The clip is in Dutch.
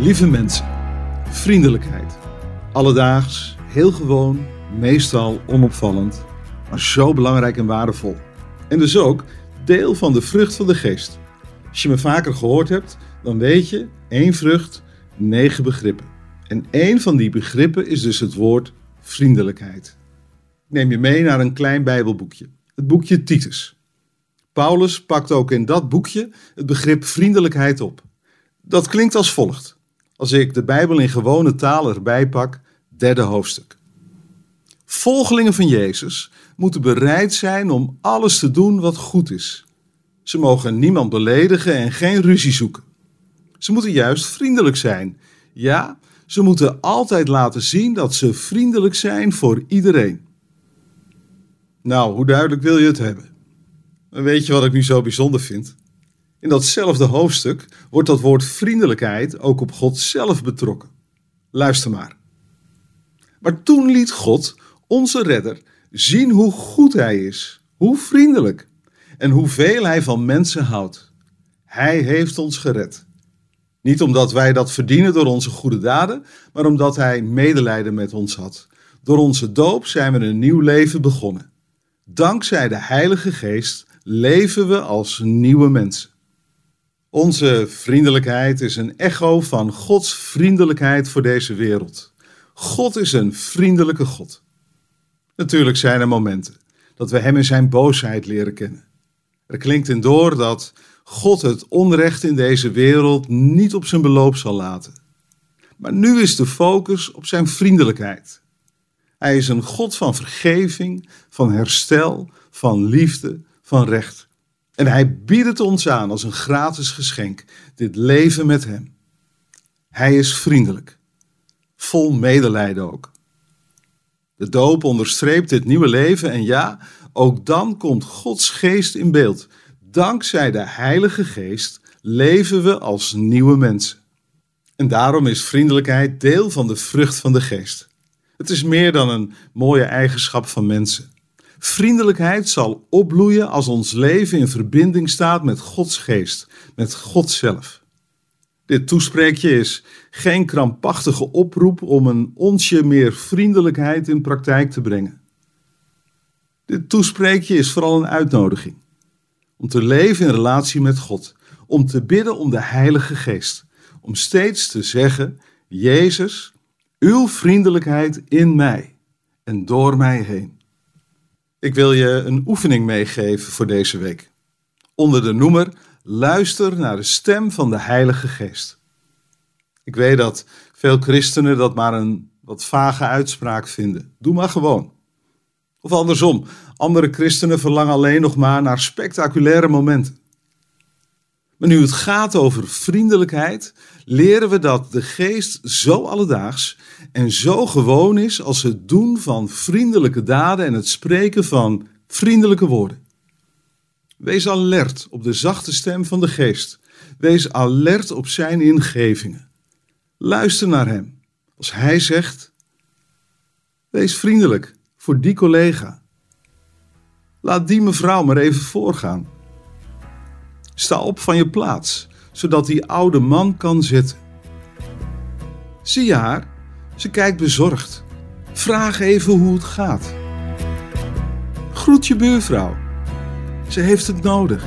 Lieve mensen, vriendelijkheid. Alledaags, heel gewoon, meestal onopvallend, maar zo belangrijk en waardevol. En dus ook deel van de vrucht van de geest. Als je me vaker gehoord hebt, dan weet je, één vrucht, negen begrippen. En één van die begrippen is dus het woord vriendelijkheid. Ik neem je mee naar een klein Bijbelboekje, het boekje Titus. Paulus pakt ook in dat boekje het begrip vriendelijkheid op. Dat klinkt als volgt. Als ik de Bijbel in gewone taal erbij pak, derde hoofdstuk. Volgelingen van Jezus moeten bereid zijn om alles te doen wat goed is. Ze mogen niemand beledigen en geen ruzie zoeken. Ze moeten juist vriendelijk zijn. Ja, ze moeten altijd laten zien dat ze vriendelijk zijn voor iedereen. Nou, hoe duidelijk wil je het hebben? Weet je wat ik nu zo bijzonder vind? In datzelfde hoofdstuk wordt dat woord vriendelijkheid ook op God zelf betrokken. Luister maar. Maar toen liet God, onze redder, zien hoe goed hij is, hoe vriendelijk en hoeveel hij van mensen houdt. Hij heeft ons gered. Niet omdat wij dat verdienen door onze goede daden, maar omdat hij medelijden met ons had. Door onze doop zijn we een nieuw leven begonnen. Dankzij de Heilige Geest leven we als nieuwe mensen. Onze vriendelijkheid is een echo van Gods vriendelijkheid voor deze wereld. God is een vriendelijke God. Natuurlijk zijn er momenten dat we Hem in Zijn boosheid leren kennen. Er klinkt in door dat God het onrecht in deze wereld niet op zijn beloop zal laten. Maar nu is de focus op Zijn vriendelijkheid. Hij is een God van vergeving, van herstel, van liefde, van recht. En hij biedt het ons aan als een gratis geschenk, dit leven met hem. Hij is vriendelijk, vol medelijden ook. De doop onderstreept dit nieuwe leven en ja, ook dan komt Gods geest in beeld. Dankzij de Heilige Geest leven we als nieuwe mensen. En daarom is vriendelijkheid deel van de vrucht van de geest. Het is meer dan een mooie eigenschap van mensen. Vriendelijkheid zal opbloeien als ons leven in verbinding staat met Gods geest, met God zelf. Dit toespreekje is geen krampachtige oproep om een onsje meer vriendelijkheid in praktijk te brengen. Dit toespreekje is vooral een uitnodiging om te leven in relatie met God, om te bidden om de Heilige Geest, om steeds te zeggen: Jezus, uw vriendelijkheid in mij en door mij heen. Ik wil je een oefening meegeven voor deze week. Onder de noemer Luister naar de stem van de Heilige Geest. Ik weet dat veel christenen dat maar een wat vage uitspraak vinden. Doe maar gewoon. Of andersom, andere christenen verlangen alleen nog maar naar spectaculaire momenten. Maar nu het gaat over vriendelijkheid, leren we dat de geest zo alledaags en zo gewoon is als het doen van vriendelijke daden en het spreken van vriendelijke woorden. Wees alert op de zachte stem van de geest. Wees alert op zijn ingevingen. Luister naar hem als hij zegt: Wees vriendelijk voor die collega. Laat die mevrouw maar even voorgaan. Sta op van je plaats, zodat die oude man kan zitten. Zie je haar? Ze kijkt bezorgd. Vraag even hoe het gaat. Groet je buurvrouw. Ze heeft het nodig.